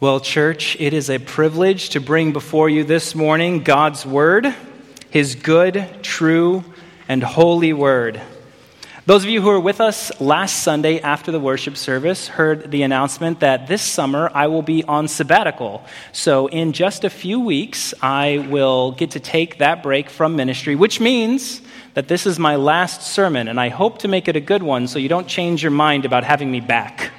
Well, church, it is a privilege to bring before you this morning God's Word, His good, true, and holy Word. Those of you who were with us last Sunday after the worship service heard the announcement that this summer I will be on sabbatical. So, in just a few weeks, I will get to take that break from ministry, which means that this is my last sermon, and I hope to make it a good one so you don't change your mind about having me back.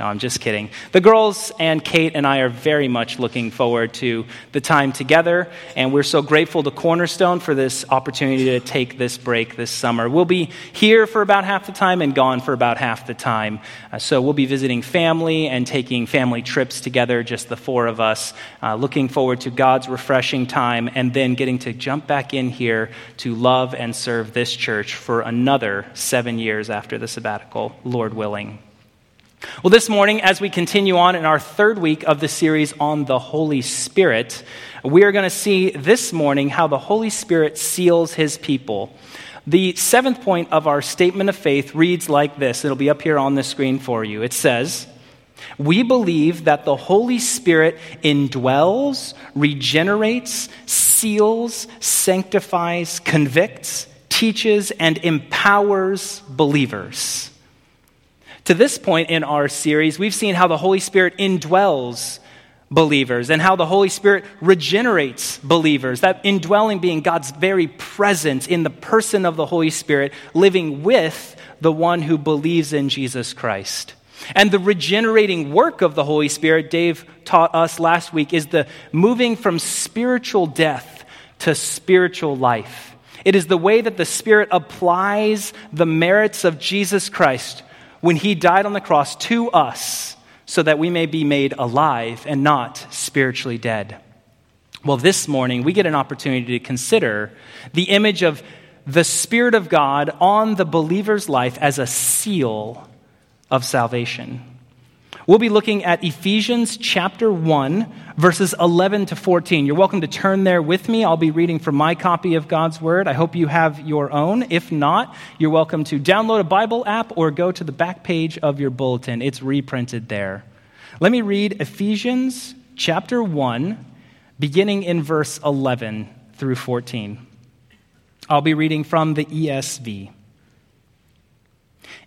No, I'm just kidding. The girls and Kate and I are very much looking forward to the time together, and we're so grateful to Cornerstone for this opportunity to take this break this summer. We'll be here for about half the time and gone for about half the time. Uh, so we'll be visiting family and taking family trips together, just the four of us, uh, looking forward to God's refreshing time, and then getting to jump back in here to love and serve this church for another seven years after the sabbatical, Lord willing. Well, this morning, as we continue on in our third week of the series on the Holy Spirit, we are going to see this morning how the Holy Spirit seals his people. The seventh point of our statement of faith reads like this it'll be up here on the screen for you. It says, we believe that the Holy Spirit indwells, regenerates, seals, sanctifies, convicts, teaches, and empowers believers. To this point in our series, we've seen how the Holy Spirit indwells believers and how the Holy Spirit regenerates believers. That indwelling being God's very presence in the person of the Holy Spirit, living with the one who believes in Jesus Christ. And the regenerating work of the Holy Spirit, Dave taught us last week, is the moving from spiritual death to spiritual life. It is the way that the Spirit applies the merits of Jesus Christ when he died on the cross to us so that we may be made alive and not spiritually dead. Well, this morning we get an opportunity to consider the image of the Spirit of God on the believer's life as a seal of salvation. We'll be looking at Ephesians chapter 1, verses 11 to 14. You're welcome to turn there with me. I'll be reading from my copy of God's Word. I hope you have your own. If not, you're welcome to download a Bible app or go to the back page of your bulletin. It's reprinted there. Let me read Ephesians chapter 1, beginning in verse 11 through 14. I'll be reading from the ESV.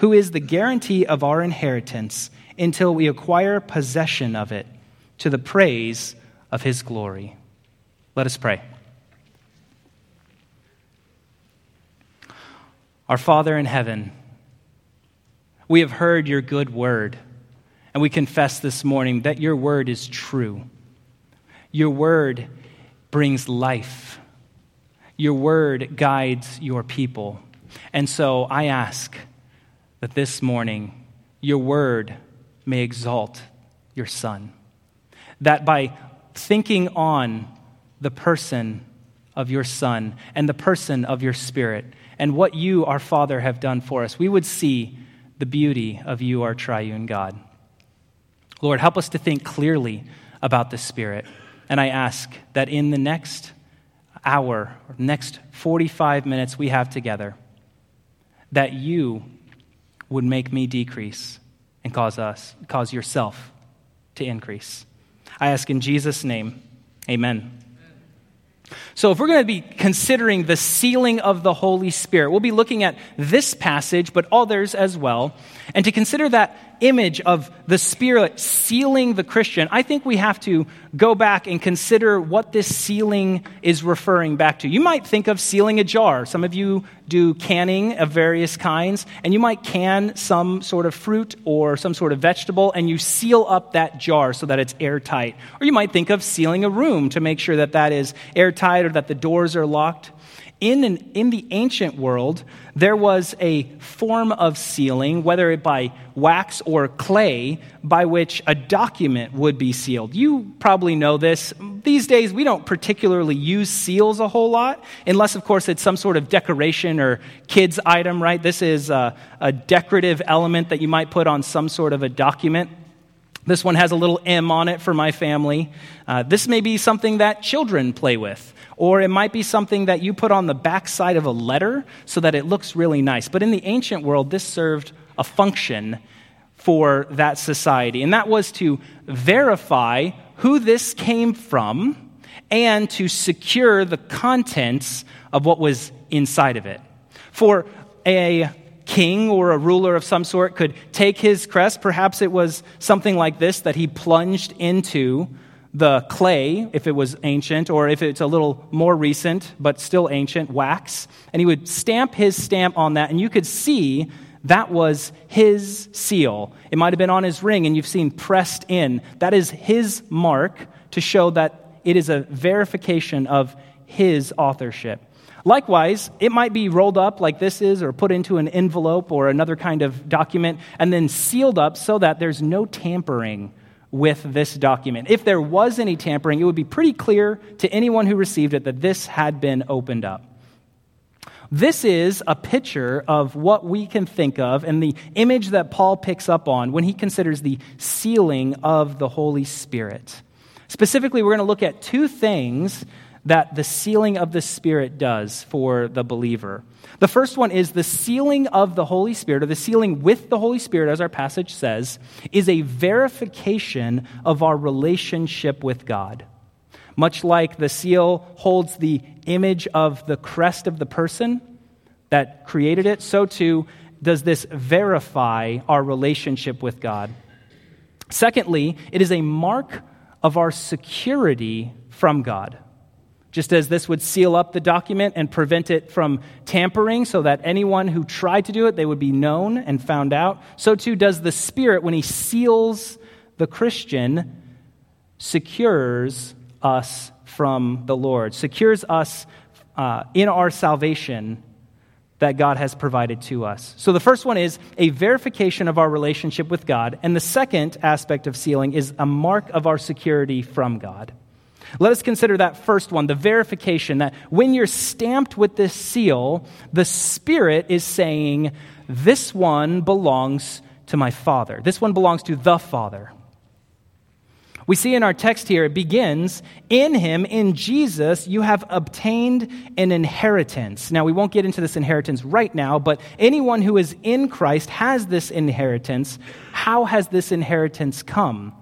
who is the guarantee of our inheritance until we acquire possession of it to the praise of his glory. Let us pray. Our Father in heaven, we have heard your good word, and we confess this morning that your word is true. Your word brings life. Your word guides your people. And so I ask that this morning your word may exalt your Son. That by thinking on the person of your Son and the person of your Spirit and what you, our Father, have done for us, we would see the beauty of you, our triune God. Lord, help us to think clearly about the Spirit. And I ask that in the next hour, next 45 minutes we have together, that you would make me decrease and cause us, cause yourself to increase. I ask in Jesus' name, amen. So, if we're going to be considering the sealing of the Holy Spirit, we'll be looking at this passage, but others as well. And to consider that image of the Spirit sealing the Christian, I think we have to go back and consider what this sealing is referring back to. You might think of sealing a jar. Some of you do canning of various kinds, and you might can some sort of fruit or some sort of vegetable, and you seal up that jar so that it's airtight. Or you might think of sealing a room to make sure that that is airtight or that the doors are locked. In, an, in the ancient world, there was a form of sealing, whether it by wax or clay by which a document would be sealed. You probably know this. These days, we don't particularly use seals a whole lot, unless, of course, it's some sort of decoration or kids item, right? This is a, a decorative element that you might put on some sort of a document. This one has a little M on it for my family. Uh, this may be something that children play with, or it might be something that you put on the backside of a letter so that it looks really nice. But in the ancient world, this served a function for that society, and that was to verify who this came from and to secure the contents of what was inside of it. For a king or a ruler of some sort could take his crest. Perhaps it was something like this that he plunged into the clay, if it was ancient, or if it's a little more recent, but still ancient, wax. And he would stamp his stamp on that, and you could see that was his seal. It might have been on his ring, and you've seen pressed in. That is his mark to show that it is a verification of his authorship. Likewise, it might be rolled up like this is, or put into an envelope or another kind of document, and then sealed up so that there's no tampering with this document. If there was any tampering, it would be pretty clear to anyone who received it that this had been opened up. This is a picture of what we can think of and the image that Paul picks up on when he considers the sealing of the Holy Spirit. Specifically, we're going to look at two things that the sealing of the Spirit does for the believer. The first one is the sealing of the Holy Spirit, or the sealing with the Holy Spirit, as our passage says, is a verification of our relationship with God. Much like the seal holds the image of the crest of the person that created it, so too does this verify our relationship with God. Secondly, it is a mark of our security from God. Just as this would seal up the document and prevent it from tampering so that anyone who tried to do it, they would be known and found out, so too does the Spirit, when He seals the Christian, secures us from the Lord, secures us uh, in our salvation that God has provided to us. So the first one is a verification of our relationship with God, and the second aspect of sealing is a mark of our security from God. Let us consider that first one, the verification that when you're stamped with this seal, the Spirit is saying, This one belongs to my Father. This one belongs to the Father. We see in our text here, it begins, In him, in Jesus, you have obtained an inheritance. Now, we won't get into this inheritance right now, but anyone who is in Christ has this inheritance. How has this inheritance come?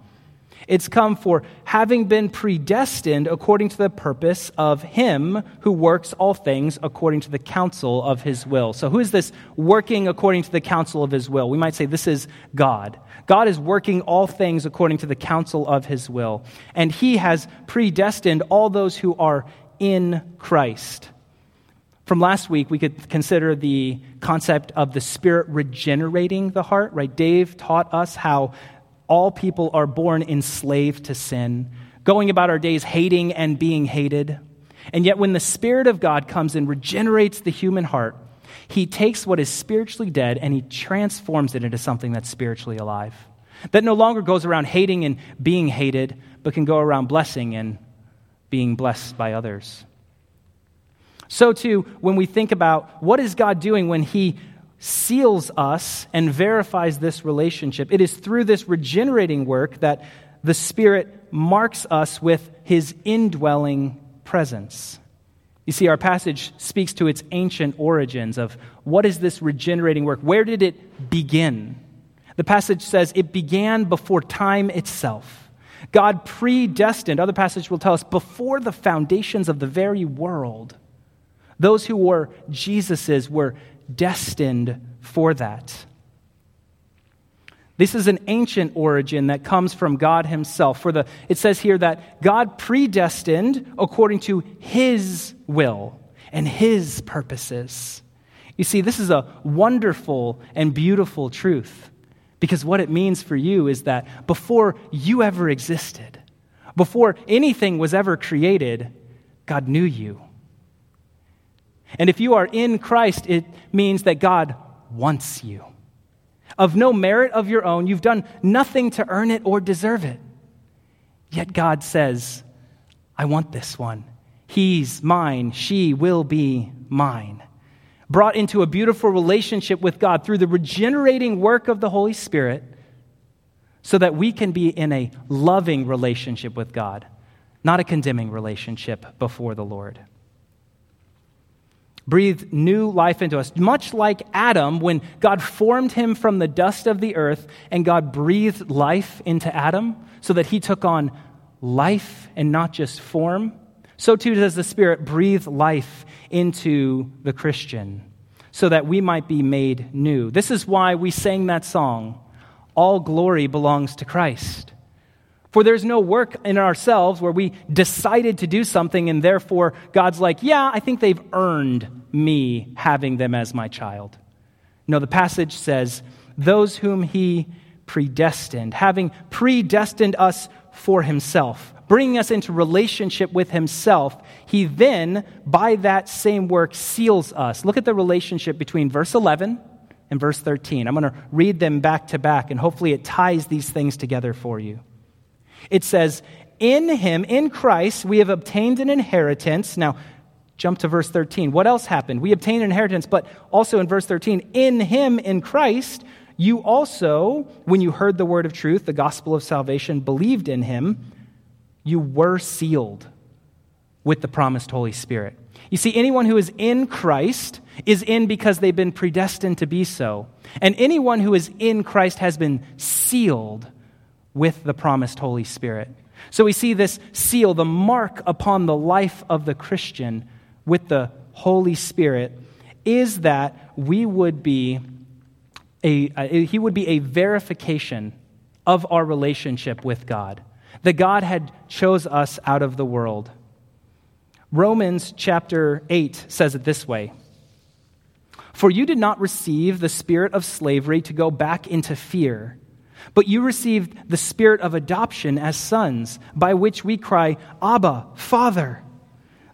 It's come for having been predestined according to the purpose of Him who works all things according to the counsel of His will. So, who is this working according to the counsel of His will? We might say this is God. God is working all things according to the counsel of His will. And He has predestined all those who are in Christ. From last week, we could consider the concept of the Spirit regenerating the heart, right? Dave taught us how all people are born enslaved to sin, going about our days hating and being hated. And yet, when the Spirit of God comes and regenerates the human heart, he takes what is spiritually dead and he transforms it into something that's spiritually alive. That no longer goes around hating and being hated, but can go around blessing and being blessed by others. So, too, when we think about what is God doing when he seals us and verifies this relationship. It is through this regenerating work that the Spirit marks us with his indwelling presence. You see, our passage speaks to its ancient origins of what is this regenerating work? Where did it begin? The passage says it began before time itself. God predestined, other passage will tell us, before the foundations of the very world. Those who were Jesus's were destined for that. This is an ancient origin that comes from God Himself. For the, it says here that God predestined according to His will and His purposes. You see, this is a wonderful and beautiful truth because what it means for you is that before you ever existed, before anything was ever created, God knew you. And if you are in Christ, it means that God wants you. of no merit of your own. You've done nothing to earn it or deserve it. Yet God says, I want this one. He's mine. She will be mine. Brought into a beautiful relationship with God through the regenerating work of the Holy Spirit so that we can be in a loving relationship with God, not a condemning relationship before the Lord breathed new life into us. Much like Adam, when God formed him from the dust of the earth and God breathed life into Adam so that he took on life and not just form, so too does the Spirit breathe life into the Christian so that we might be made new. This is why we sang that song, All Glory Belongs to Christ. For there's no work in ourselves where we decided to do something and therefore God's like, yeah, I think they've earned me having them as my child. No, the passage says, those whom he predestined, having predestined us for himself, bringing us into relationship with himself, he then, by that same work, seals us. Look at the relationship between verse 11 and verse 13. I'm going to read them back to back, and hopefully it ties these things together for you. It says, In him, in Christ, we have obtained an inheritance. Now, jump to verse 13. What else happened? We obtained an inheritance, but also in verse 13, in him, in Christ, you also, when you heard the word of truth, the gospel of salvation, believed in him, you were sealed with the promised Holy Spirit. You see, anyone who is in Christ is in because they've been predestined to be so. And anyone who is in Christ has been sealed with the promised Holy Spirit. So we see this seal, the mark upon the life of the Christian with the Holy Spirit, is that we would be a, he would be a verification of our relationship with God. That God had chose us out of the world. Romans chapter 8 says it this way. For you did not receive the spirit of slavery to go back into fear but you received the spirit of adoption as sons, by which we cry, Abba, Father.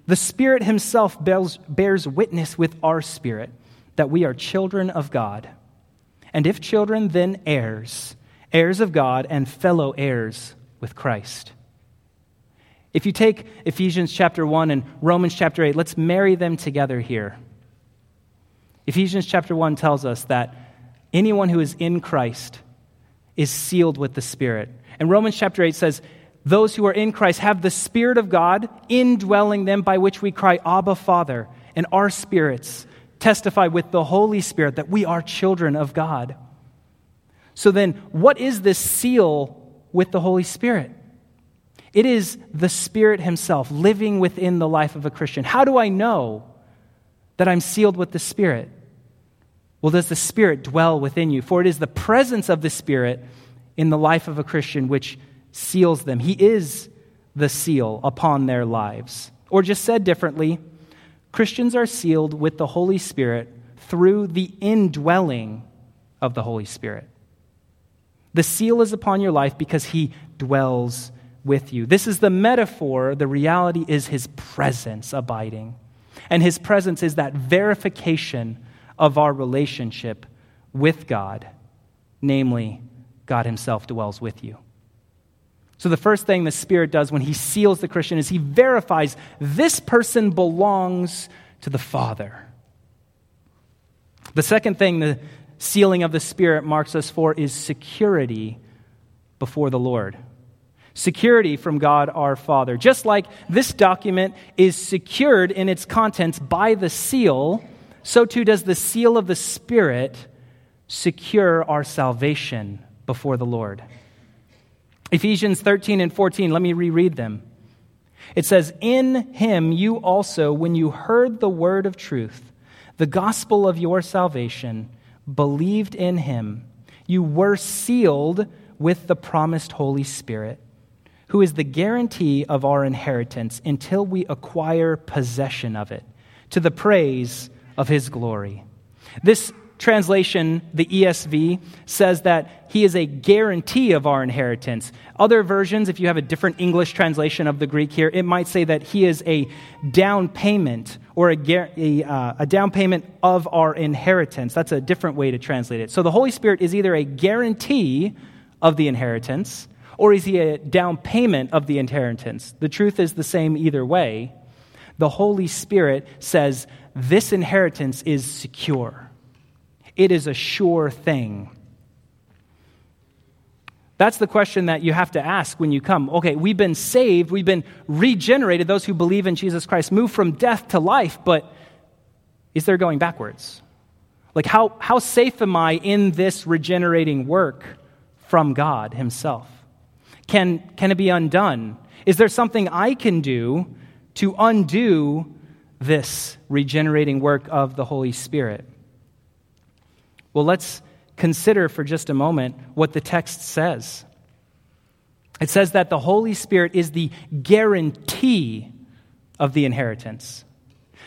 The Spirit Himself bears, bears witness with our spirit that we are children of God. And if children, then heirs, heirs of God and fellow heirs with Christ. If you take Ephesians chapter 1 and Romans chapter 8, let's marry them together here. Ephesians chapter 1 tells us that anyone who is in Christ is sealed with the Spirit. And Romans chapter 8 says, Those who are in Christ have the Spirit of God indwelling them, by which we cry, Abba, Father. And our spirits testify with the Holy Spirit that we are children of God. So then, what is this seal with the Holy Spirit? It is the Spirit Himself living within the life of a Christian. How do I know that I'm sealed with the Spirit? Well, does the Spirit dwell within you? For it is the presence of the Spirit in the life of a Christian which seals them. He is the seal upon their lives. Or just said differently, Christians are sealed with the Holy Spirit through the indwelling of the Holy Spirit. The seal is upon your life because He dwells with you. This is the metaphor. The reality is His presence abiding. And His presence is that verification of our relationship with God, namely, God Himself dwells with you. So, the first thing the Spirit does when He seals the Christian is He verifies this person belongs to the Father. The second thing the sealing of the Spirit marks us for is security before the Lord. Security from God our Father. Just like this document is secured in its contents by the seal, so too does the seal of the Spirit secure our salvation before the Lord. Ephesians 13 and 14, let me reread them. It says, In him you also, when you heard the word of truth, the gospel of your salvation, believed in him, you were sealed with the promised Holy Spirit, who is the guarantee of our inheritance until we acquire possession of it, to the praise of his glory. This translation, the ESV, says that he is a guarantee of our inheritance. Other versions, if you have a different English translation of the Greek here, it might say that he is a down payment or a, a, uh, a down payment of our inheritance. That's a different way to translate it. So the Holy Spirit is either a guarantee of the inheritance or is he a down payment of the inheritance? The truth is the same either way. The Holy Spirit says, This inheritance is secure, it is a sure thing. That's the question that you have to ask when you come. Okay, we've been saved, we've been regenerated, those who believe in Jesus Christ, move from death to life, but is there going backwards? Like, how, how safe am I in this regenerating work from God Himself? Can, can it be undone? Is there something I can do to undo this regenerating work of the Holy Spirit? Well, let's consider for just a moment what the text says. It says that the Holy Spirit is the guarantee of the inheritance.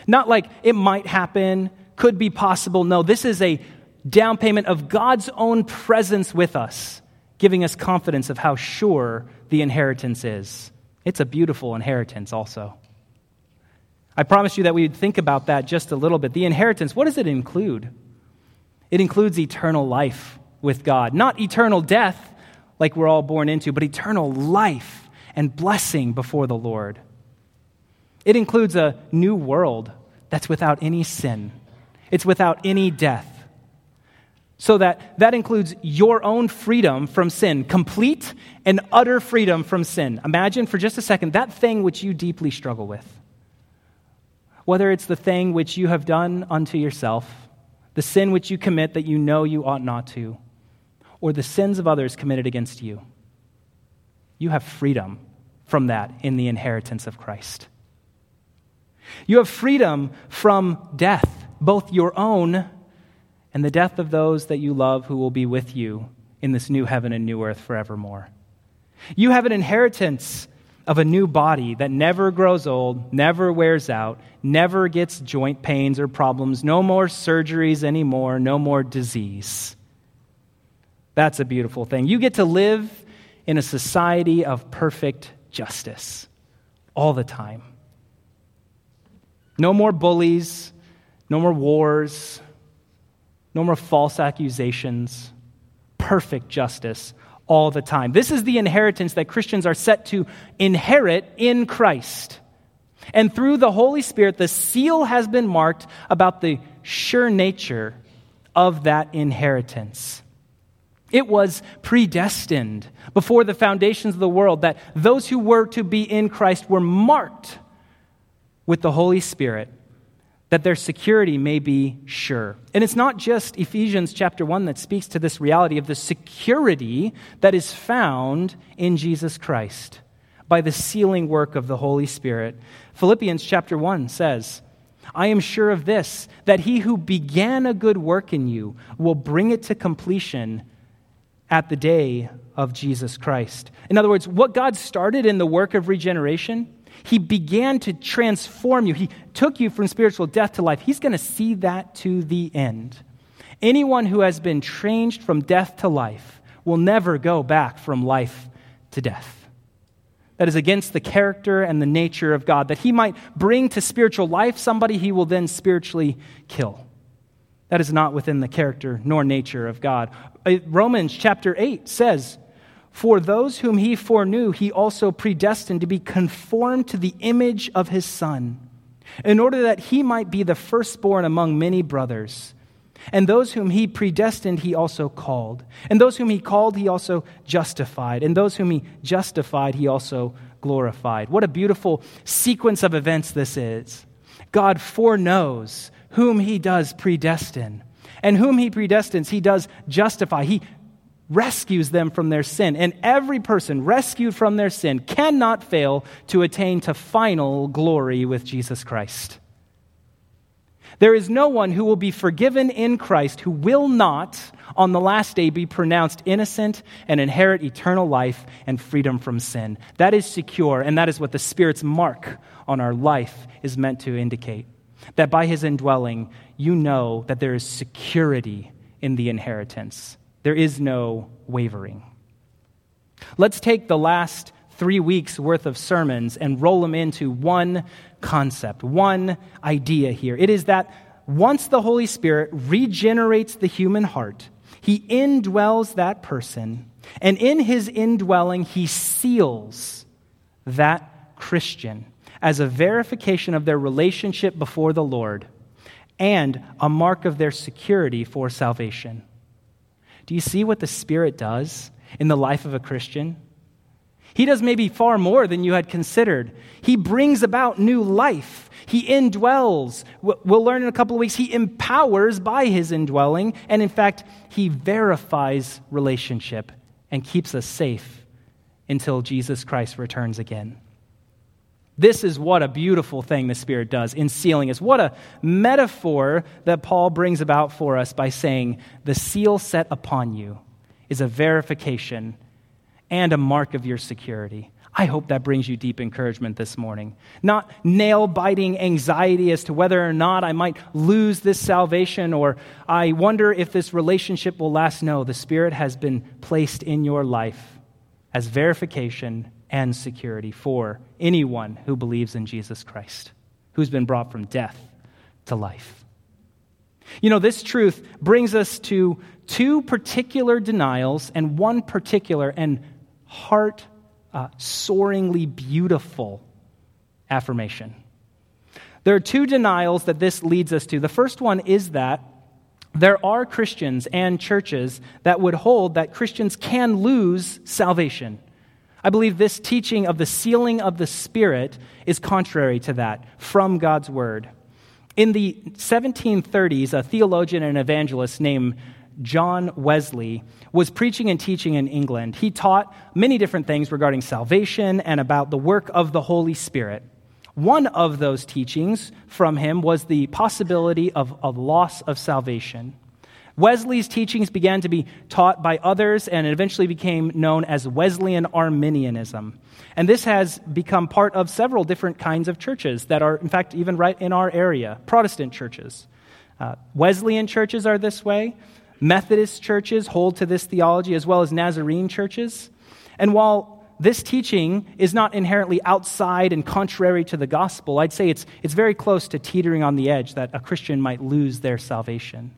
Not like it might happen, could be possible. No, this is a down payment of God's own presence with us, giving us confidence of how sure the inheritance is. It's a beautiful inheritance, also. I promise you that we would think about that just a little bit. The inheritance, what does it include? It includes eternal life with God. Not eternal death, like we're all born into, but eternal life and blessing before the Lord. It includes a new world that's without any sin, it's without any death. So that that includes your own freedom from sin, complete and utter freedom from sin. Imagine for just a second that thing which you deeply struggle with. Whether it's the thing which you have done unto yourself, the sin which you commit that you know you ought not to, or the sins of others committed against you. You have freedom from that in the inheritance of Christ. You have freedom from death, both your own and the death of those that you love who will be with you in this new heaven and new earth forevermore. You have an inheritance of a new body that never grows old, never wears out, never gets joint pains or problems, no more surgeries anymore, no more disease. That's a beautiful thing. You get to live in a society of perfect justice all the time. No more bullies, no more wars, no more false accusations, perfect justice all the time. This is the inheritance that Christians are set to inherit in Christ. And through the Holy Spirit, the seal has been marked about the sure nature of that inheritance. It was predestined before the foundations of the world that those who were to be in Christ were marked with the Holy Spirit that their security may be sure. And it's not just Ephesians chapter 1 that speaks to this reality of the security that is found in Jesus Christ by the sealing work of the Holy Spirit. Philippians chapter 1 says, I am sure of this, that he who began a good work in you will bring it to completion at the day of Jesus Christ. In other words, what God started in the work of regeneration, he began to transform you. He took you from spiritual death to life. He's going to see that to the end. Anyone who has been changed from death to life will never go back from life to death. That is against the character and the nature of God, that he might bring to spiritual life somebody he will then spiritually kill. That is not within the character nor nature of God. Uh, Romans chapter 8 says, for those whom he foreknew, he also predestined to be conformed to the image of his Son, in order that he might be the firstborn among many brothers. And those whom he predestined, he also called. And those whom he called, he also justified. And those whom he justified, he also glorified. What a beautiful sequence of events this is. God foreknows whom he does predestine. And whom he predestines, he does justify. He rescues them from their sin. And every person rescued from their sin cannot fail to attain to final glory with Jesus Christ. There is no one who will be forgiven in Christ who will not, on the last day, be pronounced innocent and inherit eternal life and freedom from sin. That is secure, and that is what the Spirit's mark on our life is meant to indicate. that by his indwelling, you know that there is security in the inheritance. There is no wavering. Let's take the last three weeks worth of sermons and roll them into one concept, one idea here. It is that once the Holy Spirit regenerates the human heart, he indwells that person, and in his indwelling, he seals that Christian as a verification of their relationship before the Lord and a mark of their security for salvation. Do you see what the Spirit does in the life of a Christian? He does maybe far more than you had considered. He brings about new life. He indwells. We'll learn in a couple of weeks. He empowers by his indwelling. And in fact, he verifies relationship and keeps us safe until Jesus Christ returns again. This is what a beautiful thing the Spirit does in sealing us. What a metaphor that Paul brings about for us by saying, The seal set upon you is a verification and a mark of your security. I hope that brings you deep encouragement this morning. Not nail biting anxiety as to whether or not I might lose this salvation or I wonder if this relationship will last. No, the Spirit has been placed in your life as verification and security for anyone who believes in Jesus Christ, who's been brought from death to life. You know, this truth brings us to two particular denials and one particular and heart uh, soaringly beautiful affirmation. There are two denials that this leads us to. The first one is that there are Christians and churches that would hold that Christians can lose salvation. I believe this teaching of the sealing of the Spirit is contrary to that from God's Word. In the 1730s, a theologian and evangelist named John Wesley was preaching and teaching in England. He taught many different things regarding salvation and about the work of the Holy Spirit. One of those teachings from him was the possibility of a loss of salvation. Wesley's teachings began to be taught by others and it eventually became known as Wesleyan Arminianism. And this has become part of several different kinds of churches that are, in fact, even right in our area Protestant churches. Uh, Wesleyan churches are this way. Methodist churches hold to this theology, as well as Nazarene churches. And while this teaching is not inherently outside and contrary to the gospel, I'd say it's, it's very close to teetering on the edge that a Christian might lose their salvation.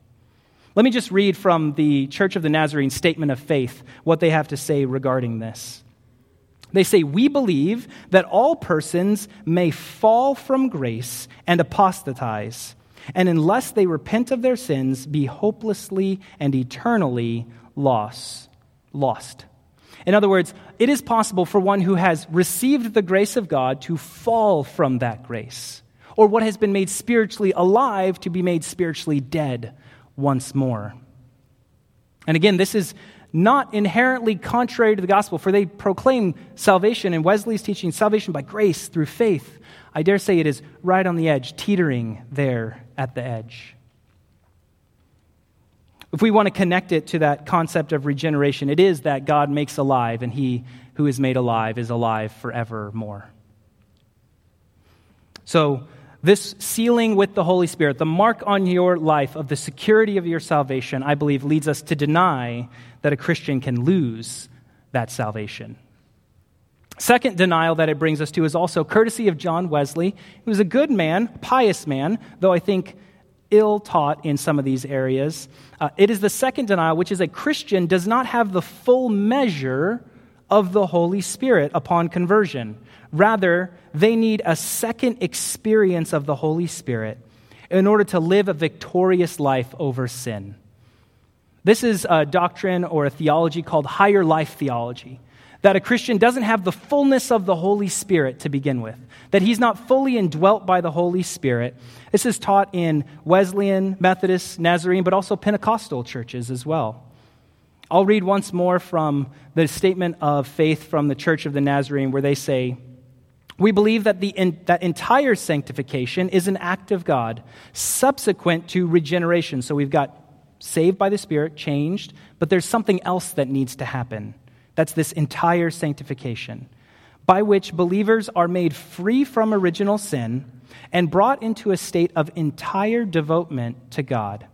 Let me just read from the Church of the Nazarene statement of faith what they have to say regarding this. They say, We believe that all persons may fall from grace and apostatize, and unless they repent of their sins, be hopelessly and eternally lost. lost. In other words, it is possible for one who has received the grace of God to fall from that grace, or what has been made spiritually alive to be made spiritually dead once more. And again, this is not inherently contrary to the gospel, for they proclaim salvation, and Wesley's teaching salvation by grace through faith. I dare say it is right on the edge, teetering there at the edge. If we want to connect it to that concept of regeneration, it is that God makes alive, and he who is made alive is alive forevermore. So, this sealing with the Holy Spirit, the mark on your life of the security of your salvation, I believe leads us to deny that a Christian can lose that salvation. Second denial that it brings us to is also courtesy of John Wesley, who was a good man, pious man, though I think ill taught in some of these areas. Uh, it is the second denial, which is a Christian does not have the full measure of the Holy Spirit upon conversion. Rather, they need a second experience of the Holy Spirit in order to live a victorious life over sin. This is a doctrine or a theology called higher life theology. That a Christian doesn't have the fullness of the Holy Spirit to begin with, that he's not fully indwelt by the Holy Spirit. This is taught in Wesleyan, Methodist, Nazarene, but also Pentecostal churches as well. I'll read once more from the statement of faith from the Church of the Nazarene, where they say, we believe that, the, that entire sanctification is an act of God subsequent to regeneration. So we've got saved by the Spirit, changed, but there's something else that needs to happen. That's this entire sanctification, by which believers are made free from original sin and brought into a state of entire devotement to God,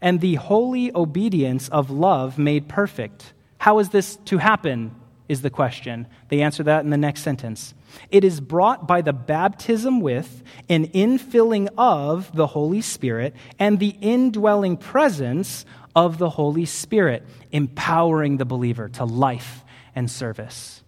and the holy obedience of love made perfect. How is this to happen? Is the question. They answer that in the next sentence. It is brought by the baptism with an infilling of the Holy Spirit and the indwelling presence of the Holy Spirit, empowering the believer to life and service.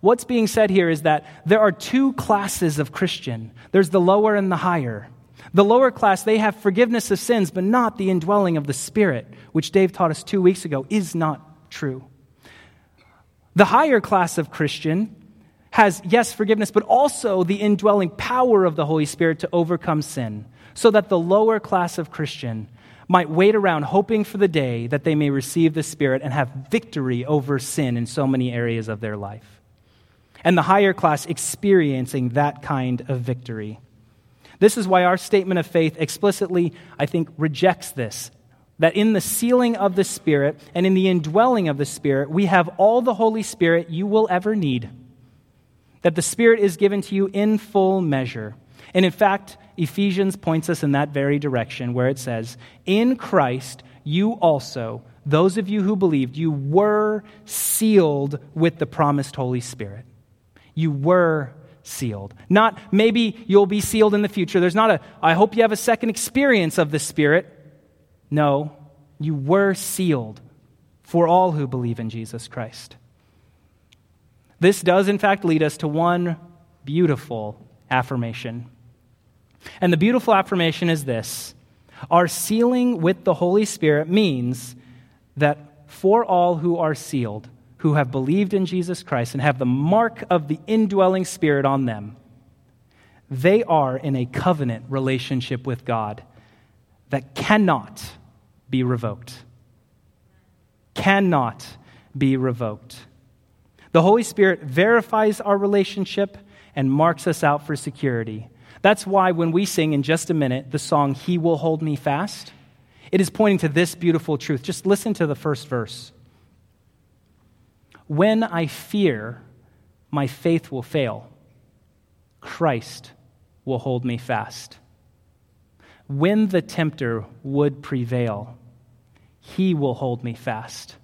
What's being said here is that there are two classes of Christian there's the lower and the higher. The lower class, they have forgiveness of sins, but not the indwelling of the Spirit, which Dave taught us two weeks ago is not true. The higher class of Christian has, yes, forgiveness, but also the indwelling power of the Holy Spirit to overcome sin, so that the lower class of Christian might wait around hoping for the day that they may receive the Spirit and have victory over sin in so many areas of their life. And the higher class experiencing that kind of victory. This is why our statement of faith explicitly, I think, rejects this. That in the sealing of the Spirit and in the indwelling of the Spirit, we have all the Holy Spirit you will ever need. That the Spirit is given to you in full measure. And in fact, Ephesians points us in that very direction where it says, In Christ, you also, those of you who believed, you were sealed with the promised Holy Spirit. You were sealed. Not maybe you'll be sealed in the future. There's not a, I hope you have a second experience of the Spirit. No, you were sealed for all who believe in Jesus Christ. This does, in fact, lead us to one beautiful affirmation. And the beautiful affirmation is this Our sealing with the Holy Spirit means that for all who are sealed, who have believed in Jesus Christ and have the mark of the indwelling Spirit on them, they are in a covenant relationship with God that cannot be revoked. Cannot be revoked. The Holy Spirit verifies our relationship and marks us out for security. That's why when we sing in just a minute the song, He Will Hold Me Fast, it is pointing to this beautiful truth. Just listen to the first verse. When I fear my faith will fail, Christ will hold me fast. When the tempter would prevail, he will hold me fast.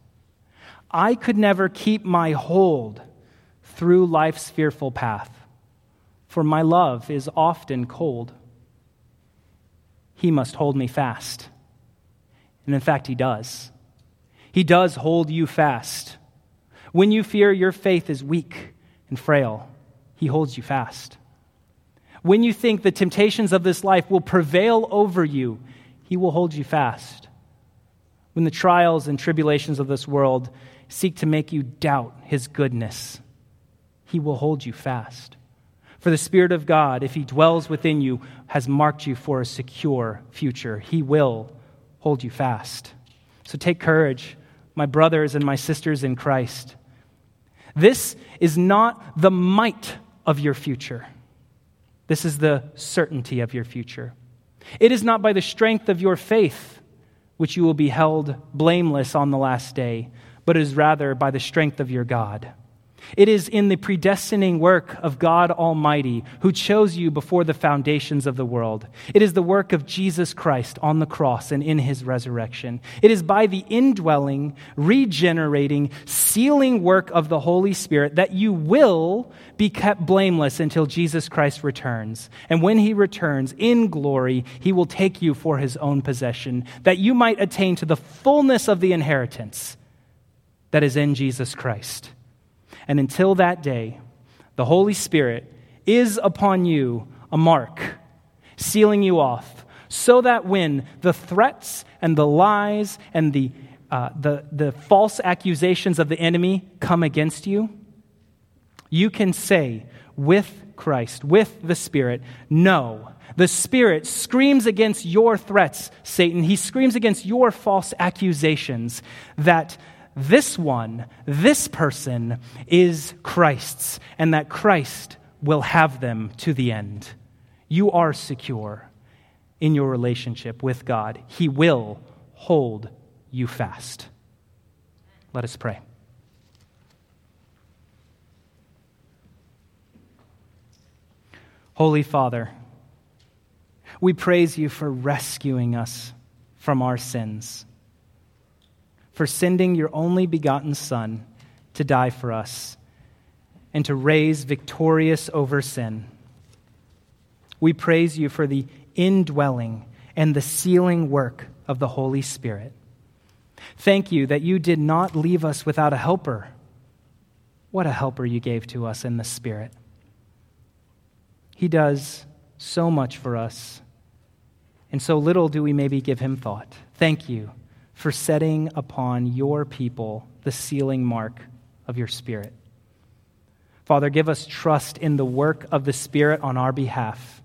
I could never keep my hold through life's fearful path for my love is often cold. He must hold me fast. And in fact, He does. He does hold you fast. When you fear your faith is weak and frail, He holds you fast. When you think the temptations of this life will prevail over you, He will hold you fast. When the trials and tribulations of this world seek to make you doubt His goodness, He will hold you fast. For the Spirit of God, if He dwells within you, has marked you for a secure future. He will hold you fast. So take courage, my brothers and my sisters in Christ. This is not the might of your future, this is the certainty of your future. It is not by the strength of your faith which you will be held blameless on the last day, but is rather by the strength of your God. It is in the predestining work of God Almighty who chose you before the foundations of the world. It is the work of Jesus Christ on the cross and in his resurrection. It is by the indwelling, regenerating, sealing work of the Holy Spirit that you will be kept blameless until Jesus Christ returns. And when he returns in glory, he will take you for his own possession, that you might attain to the fullness of the inheritance that is in Jesus Christ. And until that day, the Holy Spirit is upon you a mark, sealing you off, so that when the threats and the lies and the, uh, the, the false accusations of the enemy come against you, you can say with Christ, with the Spirit, no. The Spirit screams against your threats, Satan. He screams against your false accusations that this one, this person, is Christ's, and that Christ will have them to the end. You are secure in your relationship with God. He will hold you fast. Let us pray. Holy Father, we praise you for rescuing us from our sins, for sending your only begotten Son to die for us and to raise victorious over sin. We praise you for the indwelling and the sealing work of the Holy Spirit. Thank you that you did not leave us without a helper. What a helper you gave to us in the Spirit. He does so much for us, and so little do we maybe give him thought. Thank you for setting upon your people the sealing mark of your Spirit. Father, give us trust in the work of the Spirit on our behalf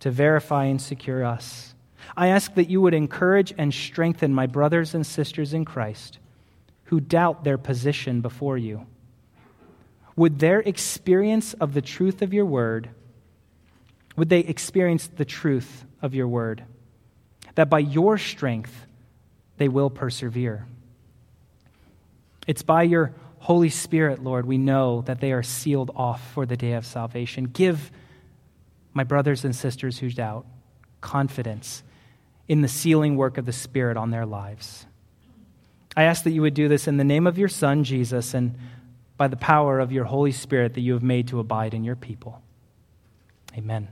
to verify and secure us. I ask that you would encourage and strengthen my brothers and sisters in Christ who doubt their position before you. Would their experience of the truth of your word, would they experience the truth of your word? That by your strength they will persevere. It's by your Holy Spirit, Lord, we know that they are sealed off for the day of salvation. Give my brothers and sisters who doubt confidence in the sealing work of the Spirit on their lives. I ask that you would do this in the name of your Son, Jesus, and by the power of your Holy Spirit that you have made to abide in your people. Amen.